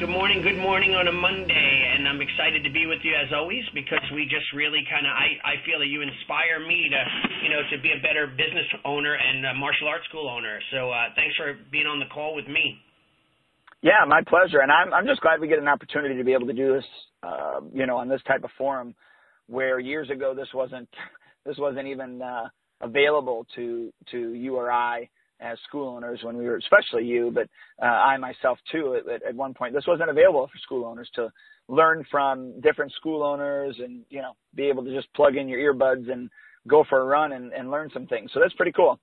good morning. Good morning on a Monday, and I'm excited to be with you as always because we just really kind of I I feel that you inspire me to you know to be a better business owner and martial arts school owner. So uh, thanks for being on the call with me. Yeah, my pleasure, and I'm I'm just glad we get an opportunity to be able to do this, uh, you know, on this type of forum, where years ago this wasn't this wasn't even uh, available to to you or I as school owners when we were, especially you, but uh, I myself too. At, at one point, this wasn't available for school owners to learn from different school owners and you know be able to just plug in your earbuds and go for a run and, and learn some things. So that's pretty cool.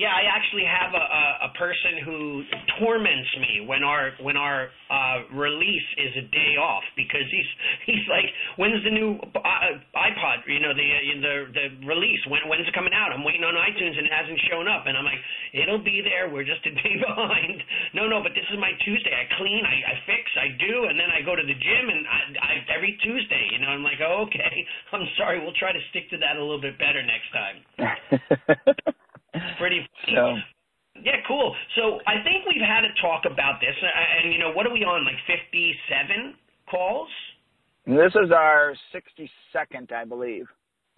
Yeah, I actually have a, a, a person who torments me when our when our uh, release is a day off because he's he's like, when's the new uh, iPod? You know, the the the release. When when's it coming out? I'm waiting on iTunes and it hasn't shown up. And I'm like, it'll be there. We're just a day behind. No, no, but this is my Tuesday. I clean, I, I fix, I do, and then I go to the gym and I, I every Tuesday. You know, I'm like, oh, okay. I'm sorry. We'll try to stick to that a little bit better next time. Pretty. So. Yeah, cool. So I think we've had a talk about this, uh, and you know, what are we on? Like fifty-seven calls. This is our sixty-second, I believe.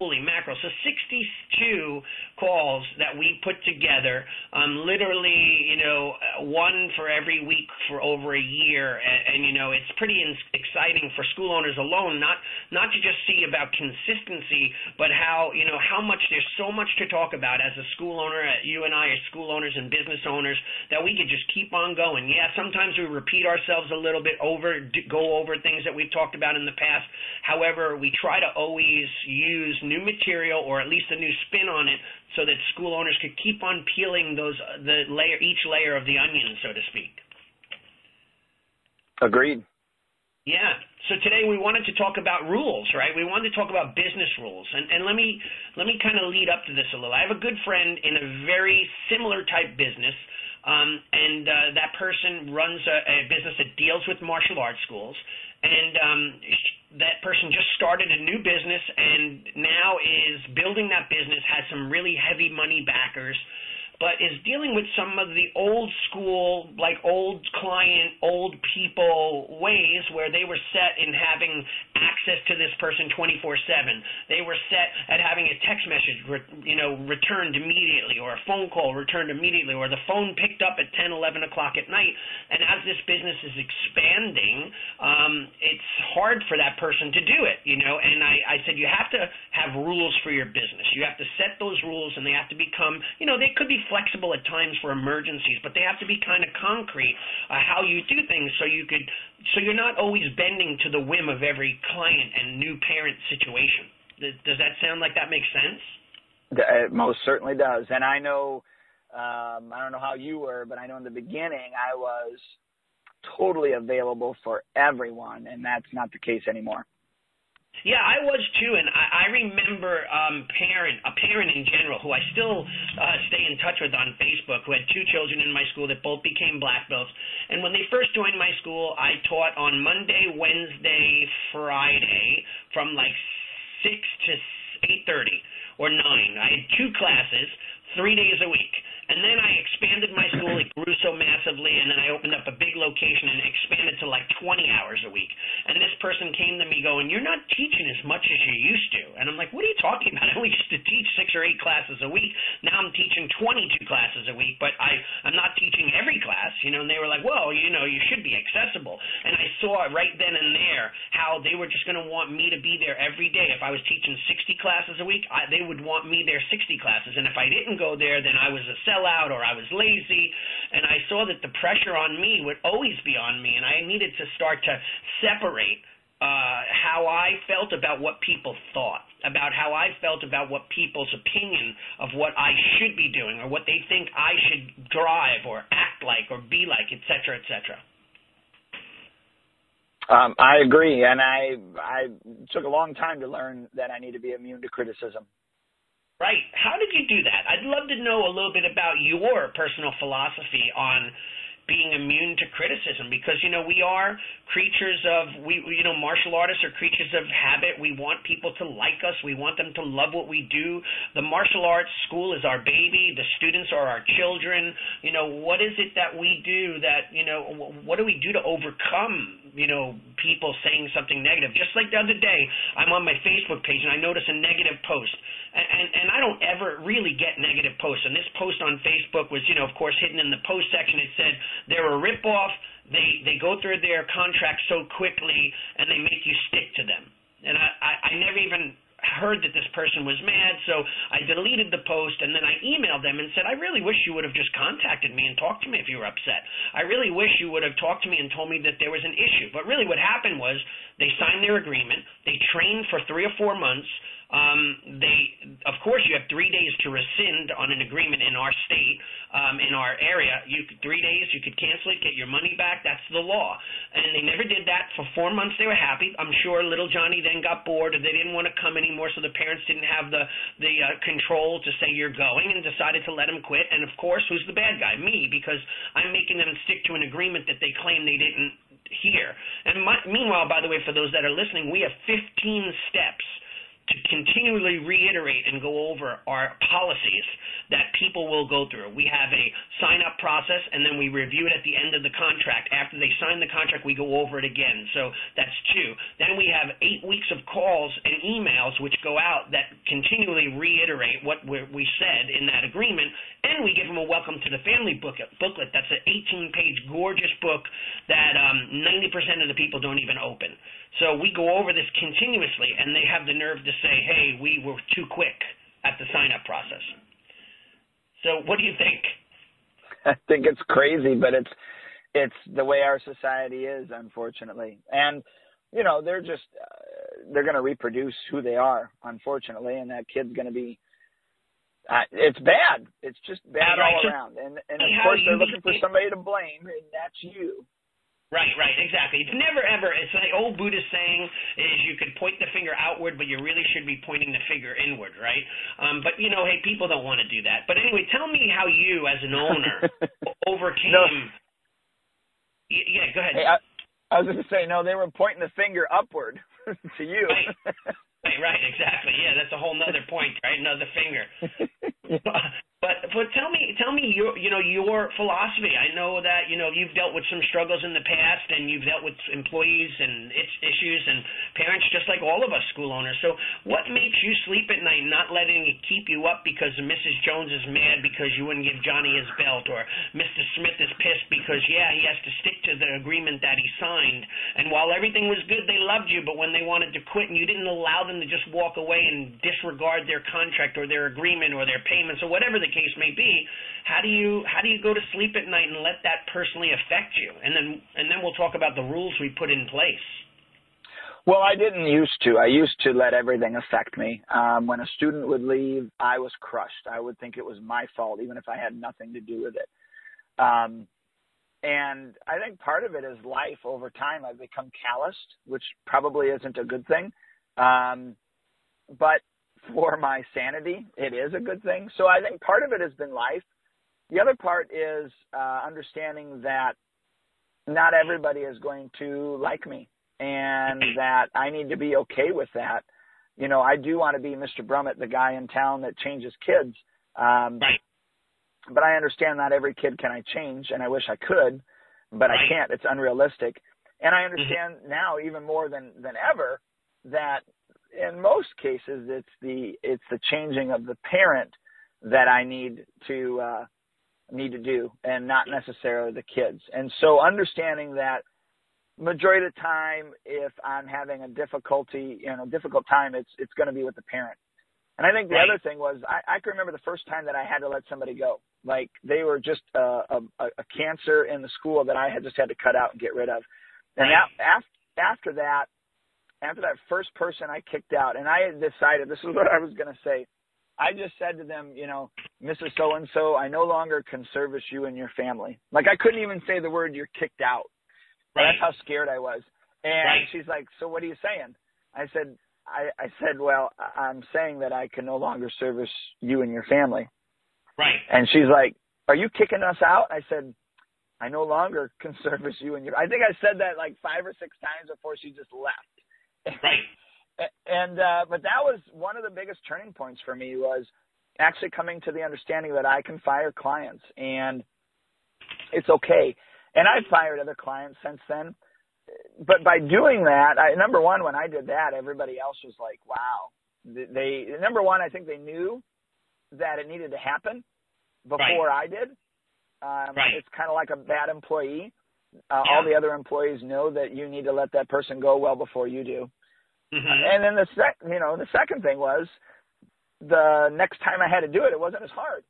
Holy mackerel. So 62 calls that we put together, um, literally, you know, one for every week for over a year. And, and you know, it's pretty in- exciting for school owners alone, not, not to just see about consistency, but how, you know, how much there's so much to talk about as a school owner, you and I as school owners and business owners, that we could just keep on going. Yeah, sometimes we repeat ourselves a little bit over, go over things that we've talked about in the past. However, we try to always use new material or at least a new spin on it so that school owners could keep on peeling those the layer each layer of the onion so to speak. Agreed. Yeah. So today we wanted to talk about rules right? We wanted to talk about business rules. And and let me let me kind of lead up to this a little. I have a good friend in a very similar type business um, and uh, that person runs a, a business that deals with martial arts schools. And um, that person just started a new business and now is building that business, has some really heavy money backers, but is dealing with some of the old school, like old client, old people ways where they were set in having access to this person 24/7. They were set at having a text message, you know, returned immediately, or a phone call returned immediately, or the phone picked up at 10, 11 o'clock at night. And as this business is expanding, um, it's hard for that person to do it, you know. And I, I said you have to have rules for your business. You have to set those rules, and they have to become, you know, they could be flexible at times for emergencies, but they have to be kind of concrete uh, how you do things so you could so you're not always bending to the whim of every client and new parent situation. Does that sound like that makes sense? It most certainly does. And I know um, I don't know how you were, but I know in the beginning I was totally available for everyone, and that's not the case anymore. Yeah, I was too, and I, I remember um, parent a parent in general who I still uh, stay in touch with on Facebook, who had two children in my school that both became black belts. And when they first joined my school, I taught on Monday, Wednesday, Friday from like six to eight thirty or nine. I had two classes, three days a week. And then I expanded my school. It grew so massively, and then I opened up a big location and expanded to like 20 hours a week. And this person came to me going, "You're not teaching as much as you used to." And I'm like, "What are you talking about? I only used to teach six or eight classes a week. Now I'm teaching 22 classes a week, but I I'm not teaching every class, you know." And they were like, "Well, you know, you should be accessible." And I saw right then and there how they were just going to want me to be there every day. If I was teaching 60 classes a week, I, they would want me there 60 classes, and if I didn't go there, then I was a sellout or I was lazy. And I saw that the pressure on me would always be on me, and I needed to start to separate uh, how I felt about what people thought, about how I felt about what people's opinion of what I should be doing or what they think I should drive or act like or be like, et cetera, et cetera. Um, I agree, and I I took a long time to learn that I need to be immune to criticism. Right. How did you do that? I'd love to know a little bit about your personal philosophy on being immune to criticism because you know we are creatures of we you know martial artists are creatures of habit. We want people to like us. We want them to love what we do. The martial arts school is our baby. The students are our children. You know what is it that we do that you know what do we do to overcome you know people saying something negative? Just like the other day i'm on my facebook page and i notice a negative post. And, and and i don't ever really get negative posts. And this post on facebook was you know of course hidden in the post section. It said they're a ripoff. They they go through their contracts so quickly, and they make you stick to them. And I, I, I never even heard that this person was mad, so I deleted the post and then I emailed them and said, I really wish you would have just contacted me and talked to me if you were upset. I really wish you would have talked to me and told me that there was an issue. But really what happened was they signed their agreement, they trained for three or four months, um, they, of course, you have three days to rescind on an agreement in our state, um, in our area. You three days, you could cancel it, get your money back. That's the law. And they never did that for four months. They were happy. I'm sure little Johnny then got bored, or they didn't want to come anymore, so the parents didn't have the the uh, control to say you're going, and decided to let him quit. And of course, who's the bad guy? Me, because I'm making them stick to an agreement that they claim they didn't hear. And my, meanwhile, by the way, for those that are listening, we have 15 steps to continually reiterate and go over our policies that people will go through. We have a sign up process and then we review it at the end of the contract. After they sign the contract, we go over it again. So that's two. Then we have eight weeks of calls and emails which go out that continually reiterate what we said in that agreement. And we give them a welcome to the family booklet. booklet. That's an 18 page gorgeous book that um, 90% of the people don't even open. So we go over this continuously, and they have the nerve to say, "Hey, we were too quick at the sign-up process." So, what do you think? I think it's crazy, but it's it's the way our society is, unfortunately. And you know, they're just uh, they're going to reproduce who they are, unfortunately, and that kid's going to be. Uh, it's bad. It's just bad all around, and and of course they're looking for somebody to blame, and that's you. Right, right, exactly. It's never ever. It's the old Buddhist saying is you could point the finger outward, but you really should be pointing the finger inward, right? Um, but you know, hey, people don't want to do that. But anyway, tell me how you, as an owner, overcame. No. Yeah, go ahead. Hey, I, I was going to say no. They were pointing the finger upward to you. Right. Right, right, exactly. Yeah, that's a whole nother point, right? Another finger. yeah. But but tell me tell me your you know your philosophy. I know that you know you've dealt with some struggles in the past, and you've dealt with employees and its issues and parents, just like all of us school owners. So what makes you sleep at night, not letting it keep you up because Mrs. Jones is mad because you wouldn't give Johnny his belt, or Mr. Smith is pissed because yeah he has to stick to the agreement that he signed. And while everything was good, they loved you, but when they wanted to quit and you didn't allow them to just walk away and disregard their contract or their agreement or their payments or whatever the case may be, how do you how do you go to sleep at night and let that personally affect you? And then and then we'll talk about the rules we put in place. Well, I didn't used to. I used to let everything affect me. Um, when a student would leave, I was crushed. I would think it was my fault, even if I had nothing to do with it. Um, and I think part of it is life over time. I've become calloused, which probably isn't a good thing. Um, but for my sanity, it is a good thing. So I think part of it has been life. The other part is uh, understanding that not everybody is going to like me and that I need to be okay with that. You know, I do want to be Mr. Brummett, the guy in town that changes kids. Um, right. But I understand not every kid can I change, and I wish I could, but right. I can't. It's unrealistic. And I mm-hmm. understand mm-hmm. now even more than than ever that in most cases it's the it's the changing of the parent that I need to uh, need to do, and not necessarily the kids. And so understanding that majority of the time, if I'm having a difficulty, you know, difficult time, it's it's going to be with the parent. And I think the right. other thing was I, I can remember the first time that I had to let somebody go. Like they were just a, a, a cancer in the school that I had just had to cut out and get rid of. And right. after after that, after that first person I kicked out, and I had decided this is what I was going to say. I just said to them, you know, Mrs. So and so, I no longer can service you and your family. Like I couldn't even say the word "you're kicked out." Right. That's how scared I was. And right. she's like, "So what are you saying?" I said, "I I said, well, I'm saying that I can no longer service you and your family." Right. And she's like, "Are you kicking us out?" I said, I no longer can service you and your. I think I said that like five or six times before she just left. Right. and uh, but that was one of the biggest turning points for me was actually coming to the understanding that I can fire clients and it's okay. And I've fired other clients since then. But by doing that, I, number one, when I did that, everybody else was like, "Wow!" They number one, I think they knew that it needed to happen before right. I did. Um, right. It's kind of like a bad employee. Uh, yeah. All the other employees know that you need to let that person go well before you do. Mm-hmm. And then the sec, you know, the second thing was the next time I had to do it, it wasn't as hard.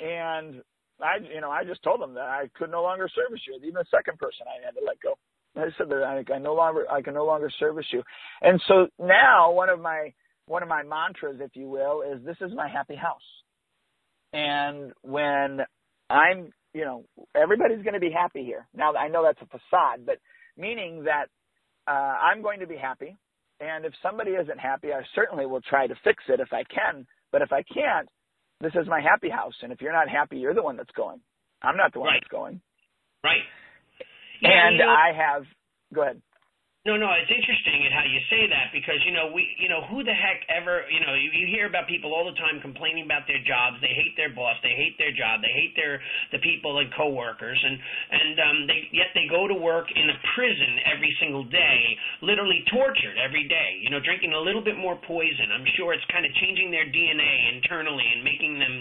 And I, you know, I just told them that I could no longer service you. Even the second person I had to let go. I said that I, I no longer, I can no longer service you. And so now one of my, one of my mantras, if you will, is this is my happy house. And when I'm, you know, everybody's going to be happy here. Now I know that's a facade, but meaning that uh, I'm going to be happy. And if somebody isn't happy, I certainly will try to fix it if I can. But if I can't, this is my happy house. And if you're not happy, you're the one that's going. I'm not the one right. that's going. Right. Yeah, and you know, I have, go ahead. No, no, it's interesting how you say that because you know we, you know, who the heck ever, you know, you, you hear about people all the time complaining about their jobs. They hate their boss, they hate their job, they hate their the people and coworkers, and and um, they yet they go to work in a prison every single day, literally tortured every day. You know, drinking a little bit more poison. I'm sure it's kind of changing their DNA internally and making them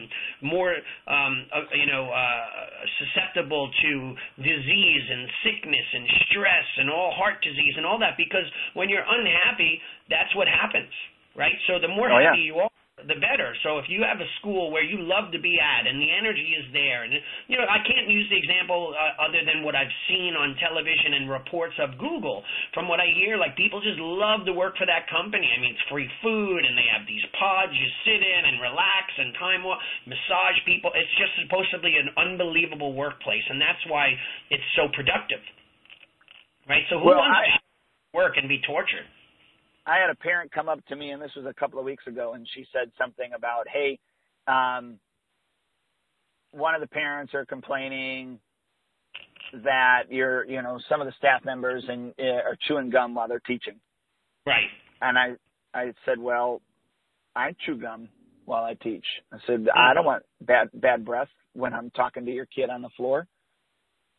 more, um, uh, you know, uh, susceptible to disease and sickness and stress and all heart disease and all all that because when you're unhappy, that's what happens, right? So the more oh, happy yeah. you are, the better. So if you have a school where you love to be at and the energy is there, and you know, I can't use the example uh, other than what I've seen on television and reports of Google. From what I hear, like people just love to work for that company. I mean, it's free food and they have these pods you sit in and relax and time off, massage people. It's just supposedly an unbelievable workplace, and that's why it's so productive. Right? So who well, wants I, to work and be tortured. I had a parent come up to me, and this was a couple of weeks ago, and she said something about, "Hey, um, one of the parents are complaining that you're, you know, some of the staff members and uh, are chewing gum while they're teaching." Right. And I, I said, "Well, I chew gum while I teach." I said, "I don't want bad bad breath when I'm talking to your kid on the floor."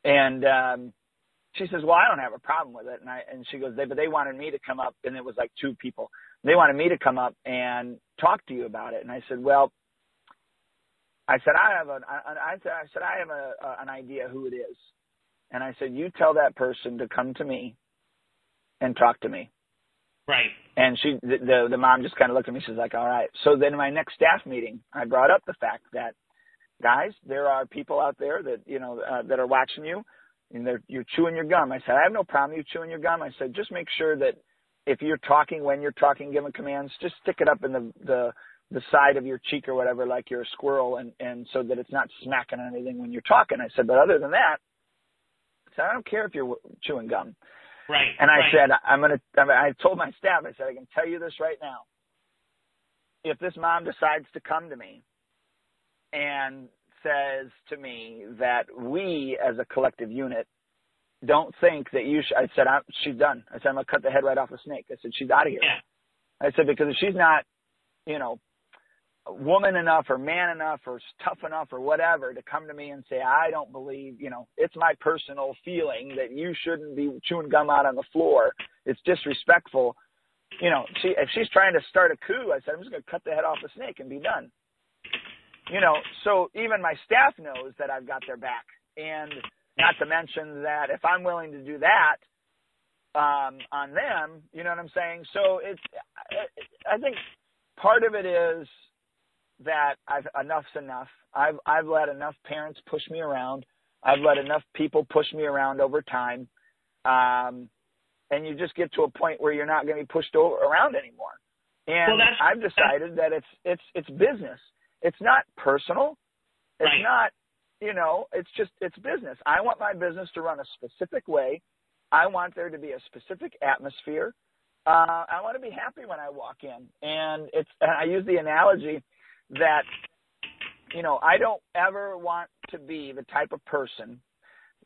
And um, she says, "Well, I don't have a problem with it." And I and she goes, "They but they wanted me to come up, and it was like two people. They wanted me to come up and talk to you about it." And I said, "Well." I said I have an I said I said I have a, a an idea who it is, and I said you tell that person to come to me, and talk to me. Right. And she the the, the mom just kind of looked at me. She's like, all right. So then in my next staff meeting, I brought up the fact that guys, there are people out there that you know uh, that are watching you and they're, you're chewing your gum. I said, I have no problem you chewing your gum. I said, just make sure that if you're talking, when you're talking, giving commands, just stick it up in the, the, the side of your cheek or whatever, like you're a squirrel and, and so that it's not smacking on anything when you're talking. I said, but other than that, I said, I don't care if you're chewing gum. Right. And I right. said, I'm going to, I told my staff, I said, I can tell you this right now. If this mom decides to come to me and says to me that we as a collective unit don't think that you should, I said, I'm, she's done. I said, I'm going to cut the head right off a snake. I said, she's out of here. Yeah. I said, because if she's not, you know, woman enough or man enough or tough enough or whatever to come to me and say, I don't believe, you know, it's my personal feeling that you shouldn't be chewing gum out on the floor. It's disrespectful. You know, she, if she's trying to start a coup, I said, I'm just going to cut the head off a snake and be done you know, so even my staff knows that I've got their back. And not to mention that if I'm willing to do that um, on them, you know what I'm saying? So it's, I think part of it is that I've enough's enough. I've I've let enough parents push me around. I've let enough people push me around over time. Um, and you just get to a point where you're not going to be pushed over, around anymore. And well, I've decided that it's it's it's business. It's not personal. It's right. not, you know, it's just, it's business. I want my business to run a specific way. I want there to be a specific atmosphere. Uh, I want to be happy when I walk in. And it's, and I use the analogy that, you know, I don't ever want to be the type of person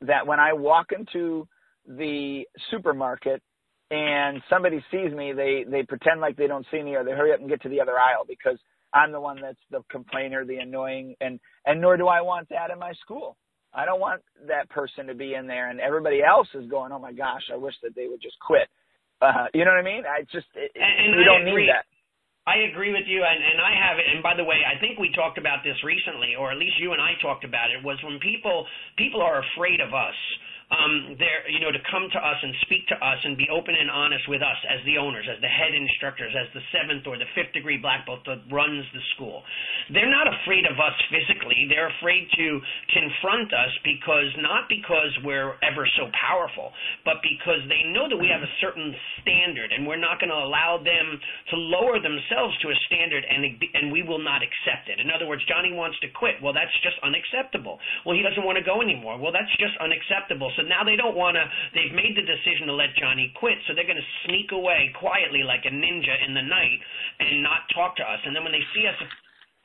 that when I walk into the supermarket and somebody sees me, they they pretend like they don't see me or they hurry up and get to the other aisle because I'm the one that's the complainer, the annoying, and and nor do I want that in my school. I don't want that person to be in there and everybody else is going, oh my gosh, I wish that they would just quit. Uh, you know what I mean? I just it, and, we don't agree. need that. I agree with you, and, and I have it. And by the way, I think we talked about this recently, or at least you and I talked about it. Was when people people are afraid of us um, there, you know, to come to us and speak to us and be open and honest with us as the owners, as the head instructors, as the seventh or the fifth degree black belt that runs the school. They're not afraid of us physically. They're afraid to confront us because not because we're ever so powerful, but because they know that we have a certain standard and we're not going to allow them to lower themselves to a standard and and we will not accept it. In other words, Johnny wants to quit. Well, that's just unacceptable. Well, he doesn't want to go anymore. Well, that's just unacceptable. So now they don't want to, they've made the decision to let Johnny quit, so they're going to sneak away quietly like a ninja in the night and not talk to us. And then when they see us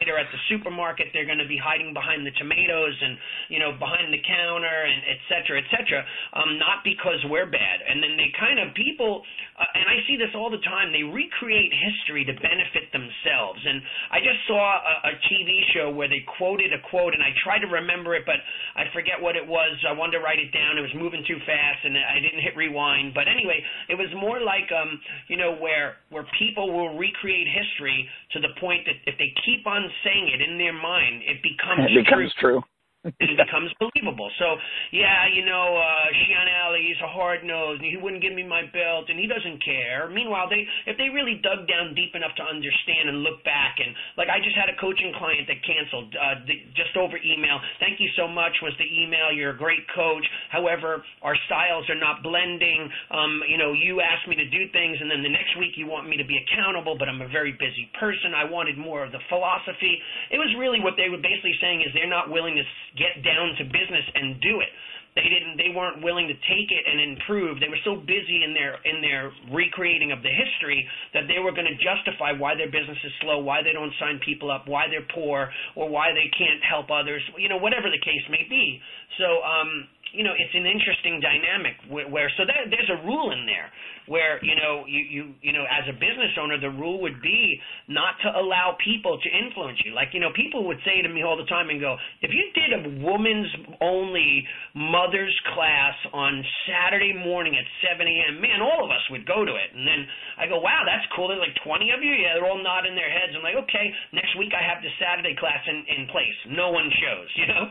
later at the supermarket they're going to be hiding behind the tomatoes and you know behind the counter and et cetera et cetera um not because we're bad. And then they kind of people uh, and i see this all the time they recreate history to benefit themselves. And i just saw a, a tv show where they quoted a quote and i tried to remember it but i forget what it was. I wanted to write it down. It was moving too fast and i didn't hit rewind. But anyway it was more like um you know where where people will recreate history to the point that if they keep on saying it in their mind, it becomes it becomes true. true it becomes believable. So, yeah, you know, uh, Shihan Allie, he's a hard nosed, and he wouldn't give me my belt, and he doesn't care. Meanwhile, they if they really dug down deep enough to understand and look back, and like I just had a coaching client that canceled uh, the, just over email. Thank you so much was the email. You're a great coach. However, our styles are not blending. Um, you know, you asked me to do things, and then the next week you want me to be accountable, but I'm a very busy person. I wanted more of the philosophy. It was really what they were basically saying is they're not willing to get down to business and do it. They didn't. They weren't willing to take it and improve. They were so busy in their in their recreating of the history that they were going to justify why their business is slow, why they don't sign people up, why they're poor, or why they can't help others. You know, whatever the case may be. So, um, you know, it's an interesting dynamic where, where so that, there's a rule in there where you know you you you know as a business owner the rule would be not to allow people to influence you. Like you know people would say to me all the time and go if you did a woman's only mother's class on Saturday morning at 7 a.m. man all of us would go to it. And then I go wow that's cool. There's like 20 of you? Yeah they're all nodding their heads. I'm like okay next week I have the Saturday class in in place. No one shows you know?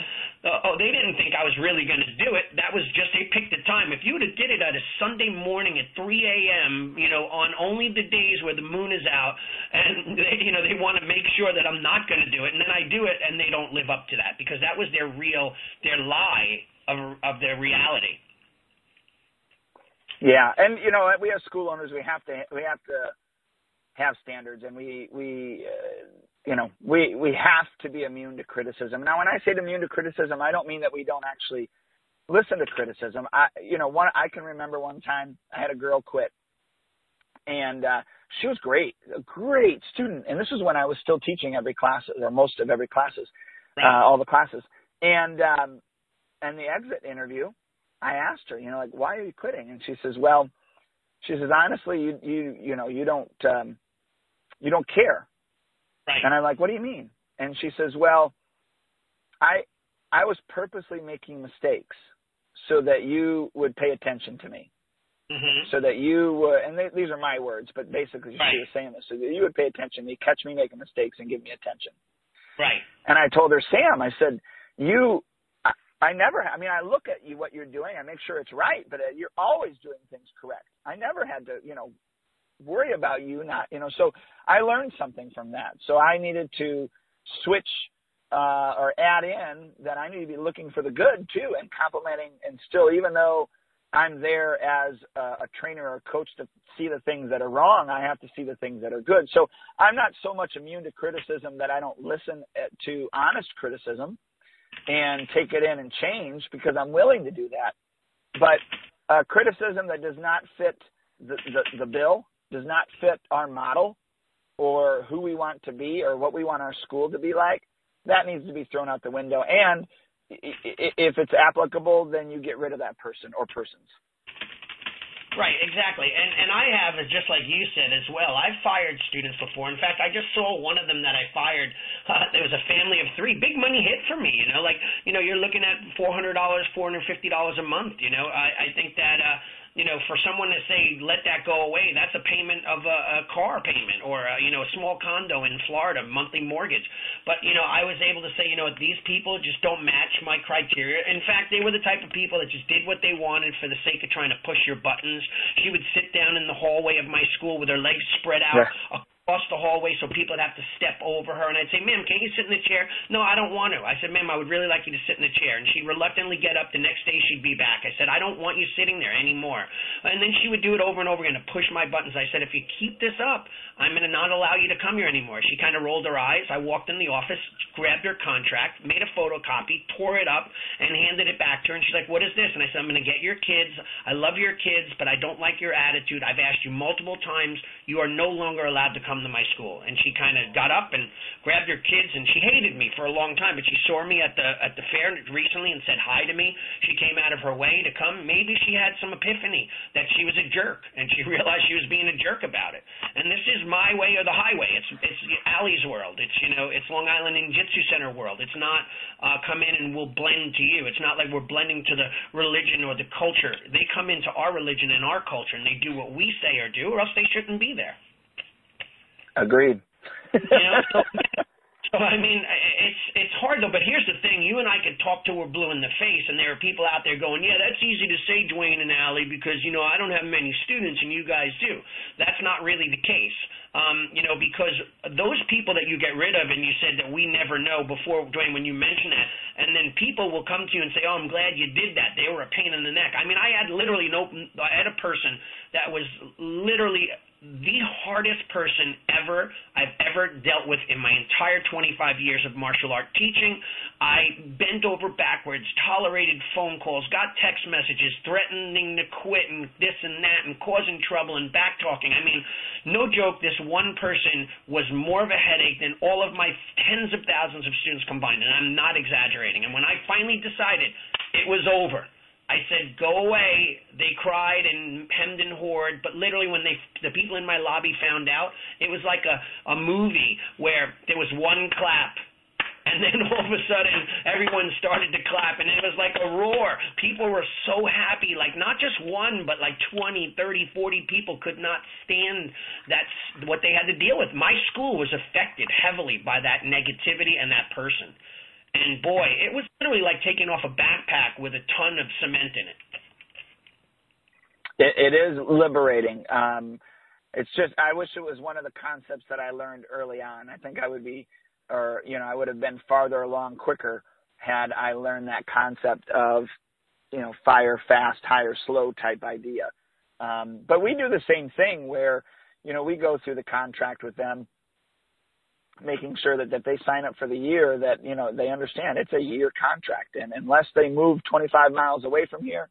Uh, oh they didn't think I was really going to do it that was just they picked the time if you would have did it at a Sunday morning at 3 a.m. You know, on only the days where the moon is out, and they, you know they want to make sure that I'm not going to do it, and then I do it, and they don't live up to that because that was their real, their lie of of their reality. Yeah, and you know we as school owners we have to we have to have standards, and we we. Uh, you know, we we have to be immune to criticism. Now, when I say immune to criticism, I don't mean that we don't actually listen to criticism. I, you know, one I can remember one time I had a girl quit, and uh, she was great, a great student. And this was when I was still teaching every class or most of every classes, uh, all the classes. And um, and the exit interview, I asked her, you know, like, why are you quitting? And she says, well, she says honestly, you you you know, you don't um, you don't care. Right. And I'm like, what do you mean? And she says, well, I I was purposely making mistakes so that you would pay attention to me. Mm-hmm. So that you would, and they, these are my words, but basically right. she was saying this, so that you would pay attention to me, catch me making mistakes, and give me attention. Right. And I told her, Sam, I said, you, I, I never, I mean, I look at you, what you're doing, I make sure it's right, but uh, you're always doing things correct. I never had to, you know, worry about you not, you know, so I learned something from that. So I needed to switch uh, or add in that I need to be looking for the good too and complimenting and still, even though I'm there as a, a trainer or coach to see the things that are wrong, I have to see the things that are good. So I'm not so much immune to criticism that I don't listen uh, to honest criticism and take it in and change because I'm willing to do that. But uh, criticism that does not fit the, the, the bill, does not fit our model or who we want to be or what we want our school to be like, that needs to be thrown out the window. And if it's applicable, then you get rid of that person or persons. Right, exactly. And and I have just like you said as well. I've fired students before. In fact, I just saw one of them that I fired. Uh, there was a family of three. Big money hit for me. You know, like you know, you're looking at four hundred dollars, four hundred fifty dollars a month. You know, I I think that. uh you know, for someone to say let that go away, that's a payment of a, a car payment or a, you know a small condo in Florida, monthly mortgage. But you know, I was able to say, you know, these people just don't match my criteria. In fact, they were the type of people that just did what they wanted for the sake of trying to push your buttons. She would sit down in the hallway of my school with her legs spread out. Yeah across the hallway so people would have to step over her. And I'd say, ma'am, can you sit in the chair? No, I don't want to. I said, ma'am, I would really like you to sit in the chair. And she'd reluctantly get up. The next day she'd be back. I said, I don't want you sitting there anymore. And then she would do it over and over again to push my buttons. I said, if you keep this up, I'm going to not allow you to come here anymore. She kind of rolled her eyes. I walked in the office, grabbed her contract, made a photocopy, tore it up, and handed it back to her. And she's like, what is this? And I said, I'm going to get your kids. I love your kids, but I don't like your attitude. I've asked you multiple times. You are no longer allowed to come to my school. And she kind of got up and grabbed her kids, and she hated me for a long time. But she saw me at the at the fair recently and said hi to me. She came out of her way to come. Maybe she had some epiphany that she was a jerk, and she realized she was being a jerk about it. And this is my way or the highway. It's it's Allie's world. It's you know it's Long Island Ninjutsu Center world. It's not uh, come in and we'll blend to you. It's not like we're blending to the religion or the culture. They come into our religion and our culture, and they do what we say or do, or else they shouldn't be there. Agreed. you know, so, so I mean, it's it's hard though. But here's the thing: you and I could talk till we're blue in the face, and there are people out there going, "Yeah, that's easy to say, Duane and Allie, because you know I don't have many students, and you guys do." That's not really the case. Um, you know, because those people that you get rid of, and you said that we never know before, Duane, when you mention that, and then people will come to you and say, "Oh, I'm glad you did that. They were a pain in the neck." I mean, I had literally no, I had a person that was literally the hardest person ever I've ever dealt with in my entire 25 years of martial art teaching. I bent over backwards, tolerated phone calls, got text messages threatening to quit and this and that and causing trouble and back talking. I mean, no joke, this one person was more of a headache than all of my tens of thousands of students combined, and I'm not exaggerating. And when I finally decided it was over, I said, "Go away." They cried and hemmed and hawed, but literally, when they the people in my lobby found out, it was like a a movie where there was one clap, and then all of a sudden everyone started to clap, and it was like a roar. People were so happy, like not just one, but like twenty, thirty, forty people could not stand that's what they had to deal with. My school was affected heavily by that negativity and that person. And boy, it was literally like taking off a backpack with a ton of cement in it. It, it is liberating. Um, it's just I wish it was one of the concepts that I learned early on. I think I would be, or you know, I would have been farther along quicker had I learned that concept of, you know, fire fast, hire slow type idea. Um, but we do the same thing where, you know, we go through the contract with them making sure that, that they sign up for the year that, you know, they understand it's a year contract. And unless they move 25 miles away from here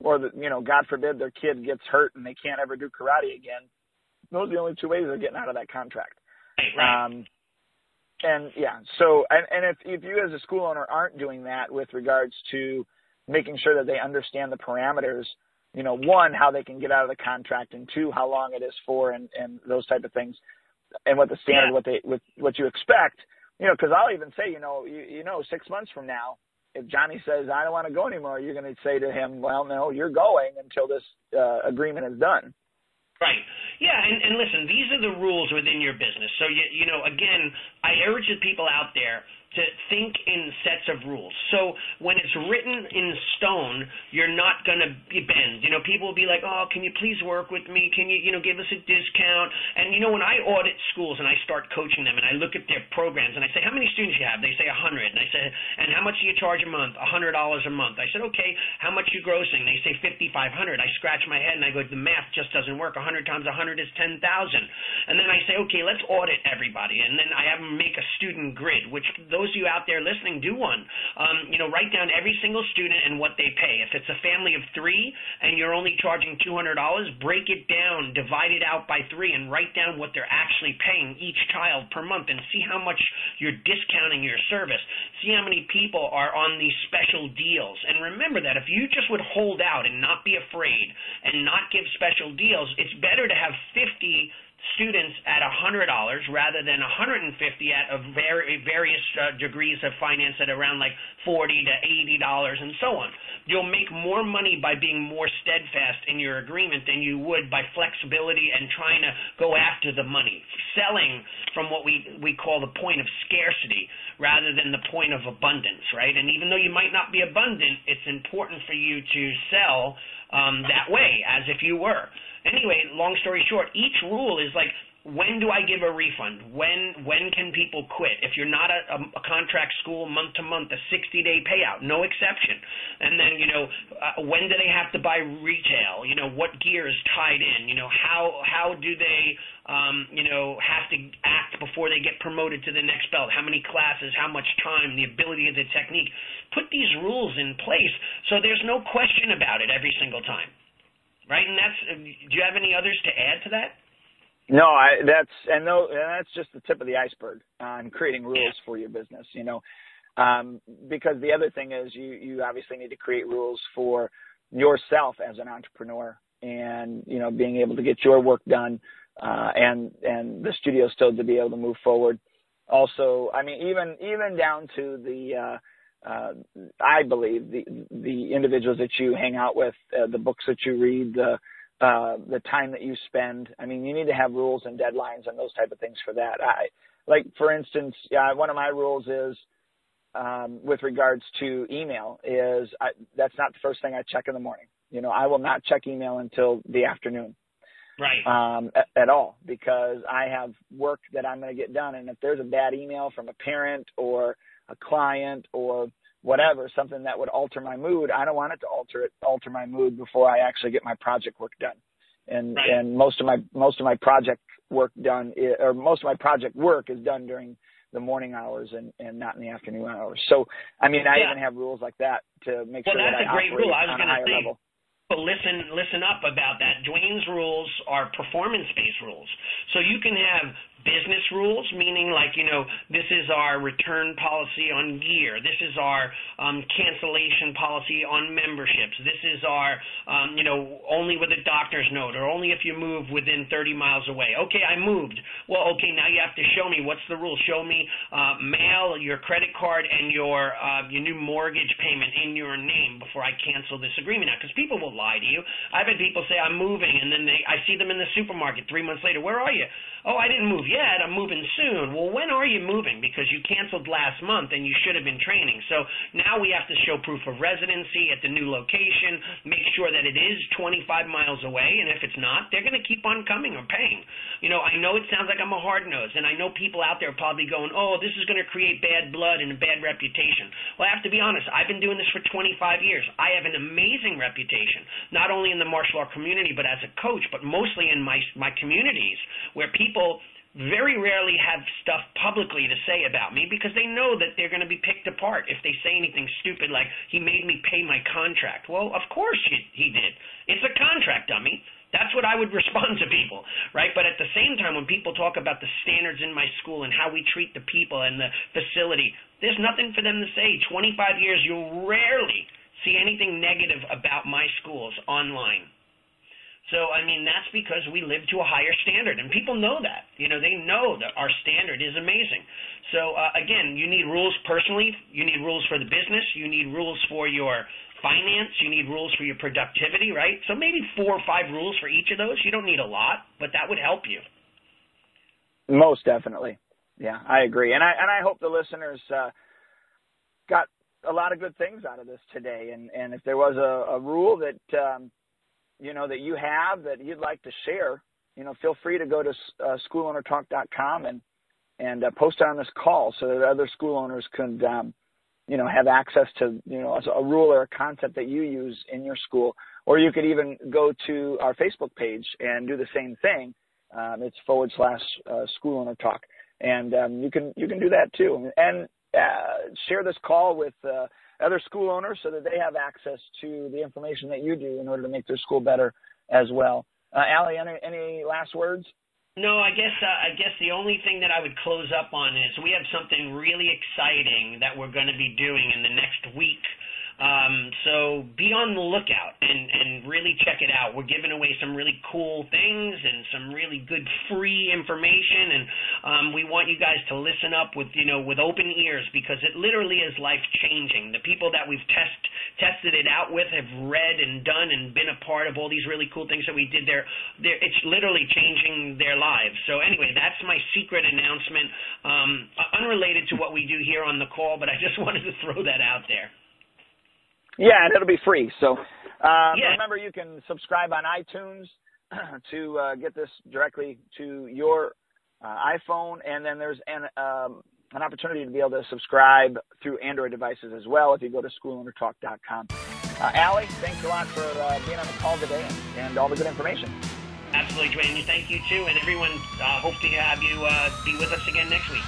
or, the, you know, God forbid their kid gets hurt and they can't ever do karate again, those are the only two ways they're getting out of that contract. Right. Um, and yeah, so, and, and if, if you as a school owner aren't doing that with regards to making sure that they understand the parameters, you know, one, how they can get out of the contract and two, how long it is for and, and those type of things, and what the standard, yeah. what they, what, what you expect, you know, because I'll even say, you know, you, you know, six months from now, if Johnny says I don't want to go anymore, you're going to say to him, well, no, you're going until this uh, agreement is done. Right. Yeah, and, and listen, these are the rules within your business. So you you know, again, I urge the people out there to think in sets of rules. So when it's written in stone, you're not going to bend. You know, people will be like, "Oh, can you please work with me? Can you, you know, give us a discount?" And you know, when I audit schools and I start coaching them and I look at their programs and I say, "How many students you have?" They say a 100. And I say, "And how much do you charge a month?" A $100 a month. I said, "Okay, how much you grossing?" They say 5500. I scratch my head and I go, "The math just doesn't work. 100 times 100 is 10,000." And then I say, "Okay, let's audit everybody." And then I have them make a student grid, which those those of you out there listening, do one. Um, you know, write down every single student and what they pay. If it's a family of three and you're only charging $200, break it down, divide it out by three, and write down what they're actually paying each child per month and see how much you're discounting your service. See how many people are on these special deals. And remember that if you just would hold out and not be afraid and not give special deals, it's better to have 50 students at $100 rather than 150 at very various uh, degrees of finance at around like 40 to 80 dollars and so on. You'll make more money by being more steadfast in your agreement than you would by flexibility and trying to go after the money, selling from what we we call the point of scarcity rather than the point of abundance, right? And even though you might not be abundant, it's important for you to sell um, that way as if you were. Anyway, long story short, each rule is like when do I give a refund? When when can people quit? If you're not a, a, a contract school, month to month, a 60 day payout, no exception. And then you know uh, when do they have to buy retail? You know what gear is tied in? You know how how do they um, you know have to act before they get promoted to the next belt? How many classes? How much time? The ability of the technique. Put these rules in place so there's no question about it every single time right? And that's. Do you have any others to add to that? No, I that's and no, and that's just the tip of the iceberg on creating rules yeah. for your business. You know, um, because the other thing is you you obviously need to create rules for yourself as an entrepreneur, and you know being able to get your work done, uh, and and the studio still to be able to move forward. Also, I mean, even even down to the uh, uh, I believe the the individuals that you hang out with, uh, the books that you read, the uh, the time that you spend. I mean, you need to have rules and deadlines and those type of things for that. I like, for instance, yeah, one of my rules is um, with regards to email is I, that's not the first thing I check in the morning. You know, I will not check email until the afternoon. Right. Um, at, at all because I have work that I'm going to get done, and if there's a bad email from a parent or a client or whatever, something that would alter my mood, I don't want it to alter it, alter my mood before I actually get my project work done. And right. and most of my most of my project work done is, or most of my project work is done during the morning hours and and not in the afternoon hours. So I mean I yeah. even have rules like that to make well, sure that I a great operate rule. I was on a higher say, level. But listen, listen up about that. Duane's rules are performance-based rules. So you can have business rules, meaning like, you know, this is our return policy on gear. This is our um, cancellation policy on memberships. This is our, um, you know, only with a doctor's note or only if you move within 30 miles away. Okay, I moved. Well, okay, now you have to show me what's the rule. Show me uh, mail, your credit card, and your uh, your new mortgage payment in your name before I cancel this agreement now. Because people will lie to you. I've had people say I'm moving, and then they I see them in the supermarket three months later. Where are you? Oh, I didn't move yet. I'm moving soon. Well, when are you moving? Because you canceled last month and you should have been training. So now we have to show proof of residency at the new location, make sure that it is 25 miles away, and if it's not, they're going to keep on coming or paying. You know, I know it sounds like I'm a hard nose, and I know people out there probably going, oh, this is going to create bad blood and a bad reputation. Well, I have to be honest. I've been doing this for 25 years. I have an amazing reputation, not only in the martial art community, but as a coach, but mostly in my my communities where people people very rarely have stuff publicly to say about me because they know that they're going to be picked apart if they say anything stupid like he made me pay my contract. Well, of course he, did. It's a contract, dummy. That's what I would respond to people, right? But at the same time, when people talk about the standards in my school and how we treat the people and the facility, there's nothing for them to say. 25 years, you'll rarely see anything negative about my schools online. So, I mean, that's because we live to a higher standard, and people know that. You know, they know that our standard is amazing. So, uh, again, you need rules personally, you need rules for the business, you need rules for your finance, you need rules for your productivity, right? So maybe four or five rules for each of those. You don't need a lot, but that would help you. Most definitely. Yeah, I agree. And I and I hope the listeners uh, got a lot of good things out of this today. And and if there was a, a rule that um, you know that you have that you'd like to share, you know, feel free to go to uh, schoolownertalk.com and and uh, post on this call so that other school owners could, um, you know, have access to you know a rule or a concept that you use in your school. Or you could even go to our Facebook page and do the same thing. Um, it's forward slash uh, school owner talk, and um, you can you can do that too. And uh, share this call with uh, other school owners so that they have access to the information that you do in order to make their school better as well. Uh, Allie, any, any last words? No, I guess uh, I guess the only thing that I would close up on is we have something really exciting that we're going to be doing in the next week um, so be on the lookout and, and really check it out. We're giving away some really cool things and some really good free information, and um, we want you guys to listen up with you know with open ears because it literally is life changing. The people that we've test tested it out with have read and done and been a part of all these really cool things that we did there. There, it's literally changing their lives. So anyway, that's my secret announcement, um, unrelated to what we do here on the call, but I just wanted to throw that out there. Yeah, and it'll be free. So uh, yeah. remember, you can subscribe on iTunes to uh, get this directly to your uh, iPhone, and then there's an um, an opportunity to be able to subscribe through Android devices as well if you go to schoolownertalk.com. Uh, Allie, thanks a lot for uh, being on the call today and, and all the good information. Absolutely, Duane. Thank you too, and everyone. Uh, hope to have you uh, be with us again next week.